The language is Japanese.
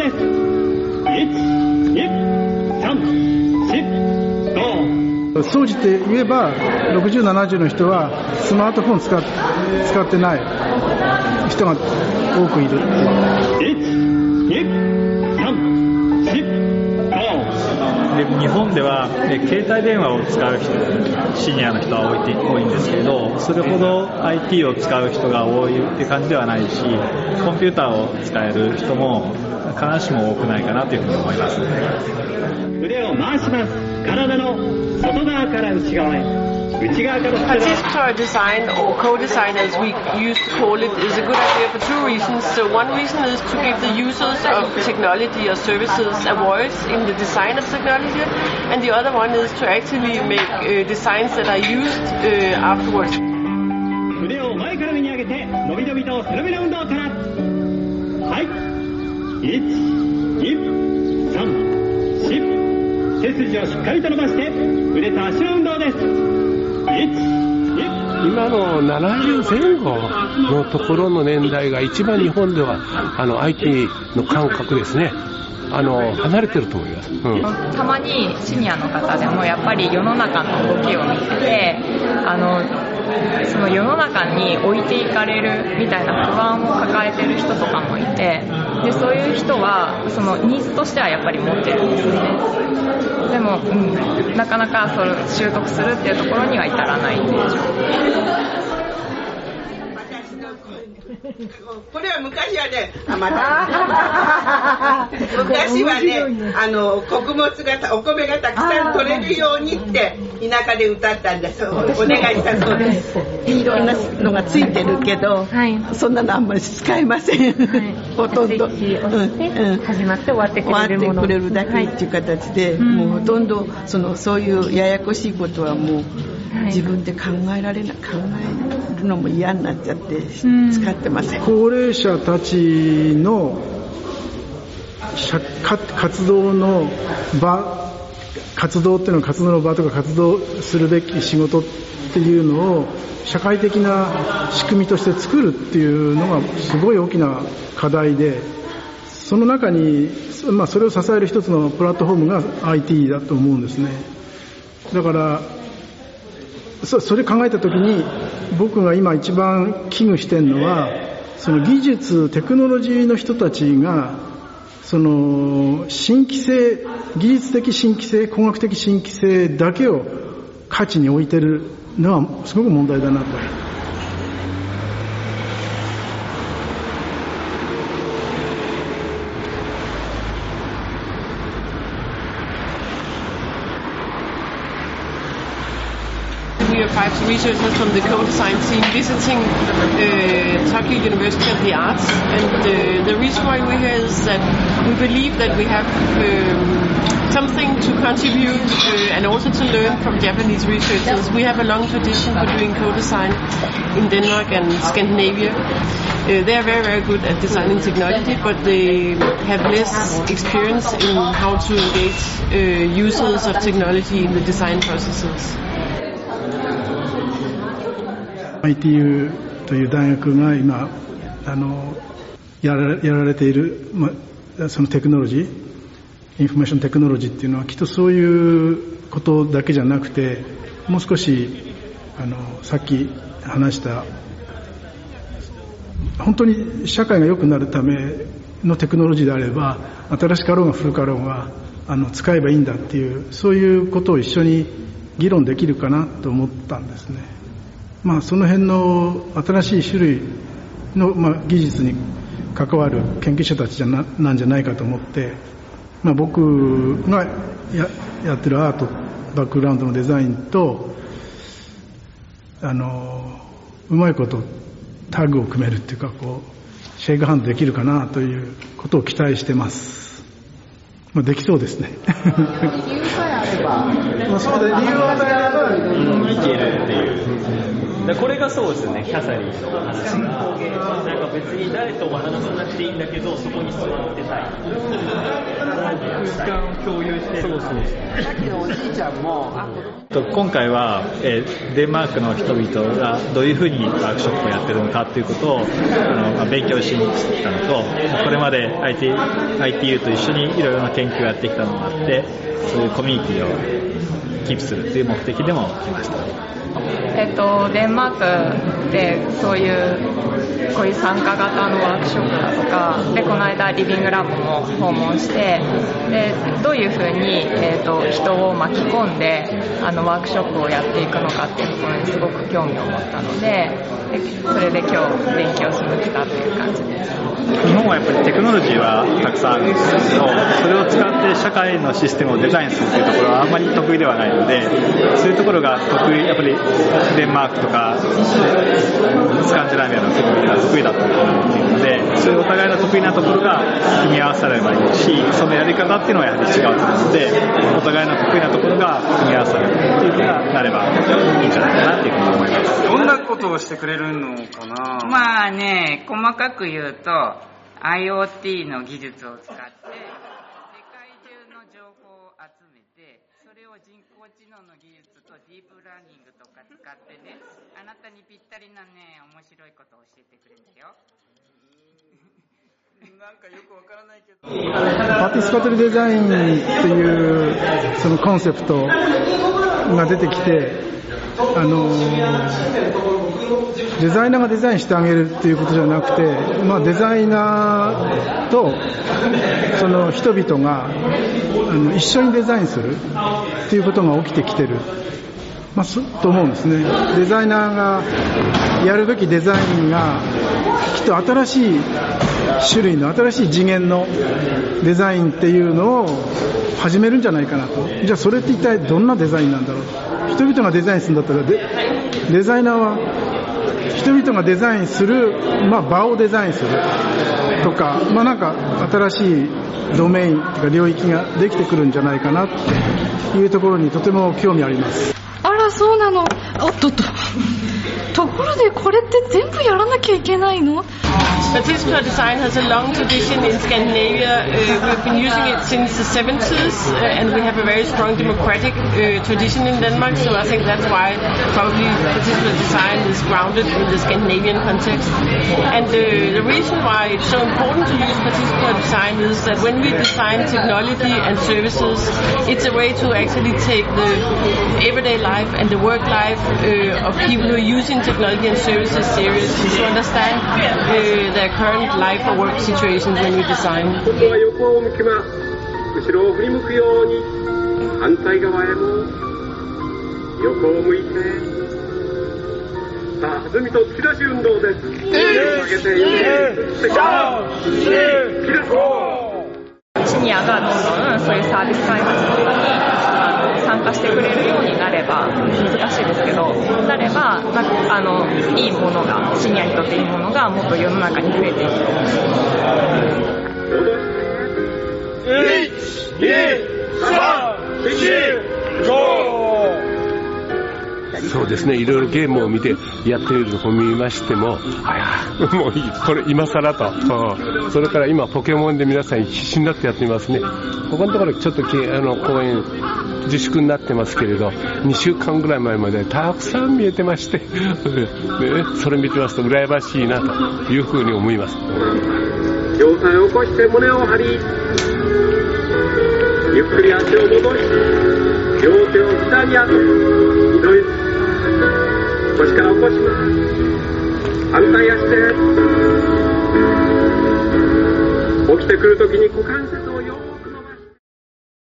です。1 2 3 4 5総じて言えば60、70の人はスマートフォン使っ使ってない人が多くいる。で日本ではえ携帯電話を使う人シニアの人は多い多いんですけどそれほど IT を使う人が多いって感じではないしコンピューターを使える人も必ずしも多くないかなというふうに思います腕を回します体の外側から内側へ内側から外側へ Participatory design or co-design as we used to call it is a good idea for two reasons. So one reason is to give the users of technology or services a voice in the design of technology and the other one is to actually make uh, designs that are used uh, afterwards. 腕を前から上に上げて伸び伸びと背伸びの運動からはい123背筋をしっかりと伸ばして腕と足の運動です今の70前後のところの年代が一番日本ではあの IT の感覚ですねあの離れてると思います、うん、たまにシニアの方でもやっぱり世の中の動きを見ててあのその世の中に置いていかれるみたいな不安を抱えてる人とかもいてでそういう人はそのニーズとしてはやっぱり持ってるんですよね。でも、うん、なかなかそれ習得するっていうところには至らないんでしょうこれは昔はね、あ、また。昔はね、あの、穀物が、お米がたくさん取れるようにって、田舎で歌ったんです。お願いしたそうです。いろんなのがついてるけど、そんなのあんまり使えません。ほとんど。始まって終わってくれるもの。終わってくれるだけっていう形で、もうほとんど、その、そういうややこしいことはもう、自分で考えられない、考えるのも嫌になっちゃって、使ってません。高齢者たちの活動の場活動っていうのは活動の場とか活動するべき仕事っていうのを社会的な仕組みとして作るっていうのがすごい大きな課題でその中に、まあ、それを支える一つのプラットフォームが IT だと思うんですね。だからそそれ考えた時に僕が今一番危惧してるのはその技術テクノロジーの人たちがその新規性技術的新規性工学的新規性だけを価値に置いてるのはすごく問題だなと。Five researchers from the co-design team visiting uh, Tokyo University of the Arts, and uh, the reason why we're here is that we believe that we have um, something to contribute uh, and also to learn from Japanese researchers. We have a long tradition for doing co-design in Denmark and Scandinavia. Uh, they are very, very good at designing technology, but they have less experience in how to engage uh, users of technology in the design processes. ITU という大学が今あのやらやられている、まあ、そのテクノロジー information technology っていうのはきっとそういうことだけじゃなくてもう少しあのさっき話した本当に社会が良くなるためのテクノロジーであれば新しかろうが古かろうがあの使えばいいんだっていうそういうことを一緒に議論できるかなと思ったんですね。まあ、その辺の新しい種類の、まあ、技術に関わる研究者たちじゃななんじゃないかと思って、まあ、僕がややってるアートバックグラウンドのデザインとあのうまいことタッグを組めるっていうかこうシェイクハンドできるかなということを期待してます、まあ、できそうですね。理由さえあれば。そうで理由を与えればいける。だこれがそうですよね、キャサリンの話が。なんか別に誰とも話さなくていいんだけど、そこに座ってたい。間を共有してそうそうさっきのおじいちゃんも、今回は、えーデンマークの人々がどういうふうにワークショップをやってるのかっていうことをあの、まあ勉強しに来てきたのとこれまで IT ITU と一緒にいろいろな研究をやってきたのがあってそういうコミュニティをキープするっていう目的でも来ました。えっと、デンマークでそういうこういう参加型のワークショップだとかでこの間リビングラボも訪問してでどういうふうに、えっと、人を巻き込んであのワークショップをやっていくのかっていうところにすごく興味を持ったのででそれで今日勉強しに来たっていう感じです。日本はやっぱりテクノロジーはたくさんあるんですけど、それを使って社会のシステムをデザインするというところはあんまり得意ではないので、そういうところが得意、やっぱりデンマークとかスカンジナビアの国々が得意だったと思っているので、そういうお互いの得意なところが組み合わされればいいし、そのやり方っていうのはやはり違うと思うので、お互いの得意なところが組み合わされるっていうふうになればいいんじゃないかなことをしてくれるのかな？まあね、細かく言うと、IoT の技術を使って、世界中の情報を集めて、それを人工知能の技術とディープラーニングとか使ってね、あなたにぴったりなね、面白いことを教えてくれるんだよ。なんかよくわからないけど。パーティスパトリーデザインっていうそのコンセプトが出てきて、あのデザイナーがデザインしてあげるっていうことじゃなくて、まあ、デザイナーとその人々があの一緒にデザインするっていうことが起きてきてる。まあ、と思うんですね。デザイナーがやるべきデザインがきっと新しい種類の新しい次元のデザインっていうのを始めるんじゃないかなと。じゃあそれって一体どんなデザインなんだろう。人々がデザインするんだったらデデザイナーは人々がデザインする、まあ、場をデザインするとか、まあ、なんか新しいドメインとか領域ができてくるんじゃないかなっていうところにとても興味あります。あら、そうなの。おっとっと。ところでこれって全部やらなきゃいけないの Participatory design has a long tradition in Scandinavia. Uh, we've been using it since the 70s, uh, and we have a very strong democratic uh, tradition in Denmark. So I think that's why probably participatory design is grounded in the Scandinavian context. And uh, the reason why it's so important to use participatory design is that when we design technology and services, it's a way to actually take the everyday life and the work life uh, of people who are using technology and services seriously to understand uh, their current life or work situations when we design. 後ろを振り向くように反対側へも横を向いてさあ弾みと突き出し運動です上げてシニアがどんどんそういうサービス開発とかに参加してくれるようれば難しいですけどなればなあのいいものがシニアにとっていいものがもっと世の中に増えていくと思います。1、2、3、4、5! そうですね、いろいろゲームを見てやっているのを見ましても、あや、もういい、これ今更と、うん。それから今ポケモンで皆さん必死になってやっていますね。ここのところちょっとけあの公演自粛になってますけれど、2週間ぐらい前までたくさん見えてまして、ね、それ見てますと羨ましいなというふうに思います。上体を起こして胸を張りゆっくり足を戻し両手を下に上げ二度ゆ腰から起こします。反対足で起きてくるときに股関節。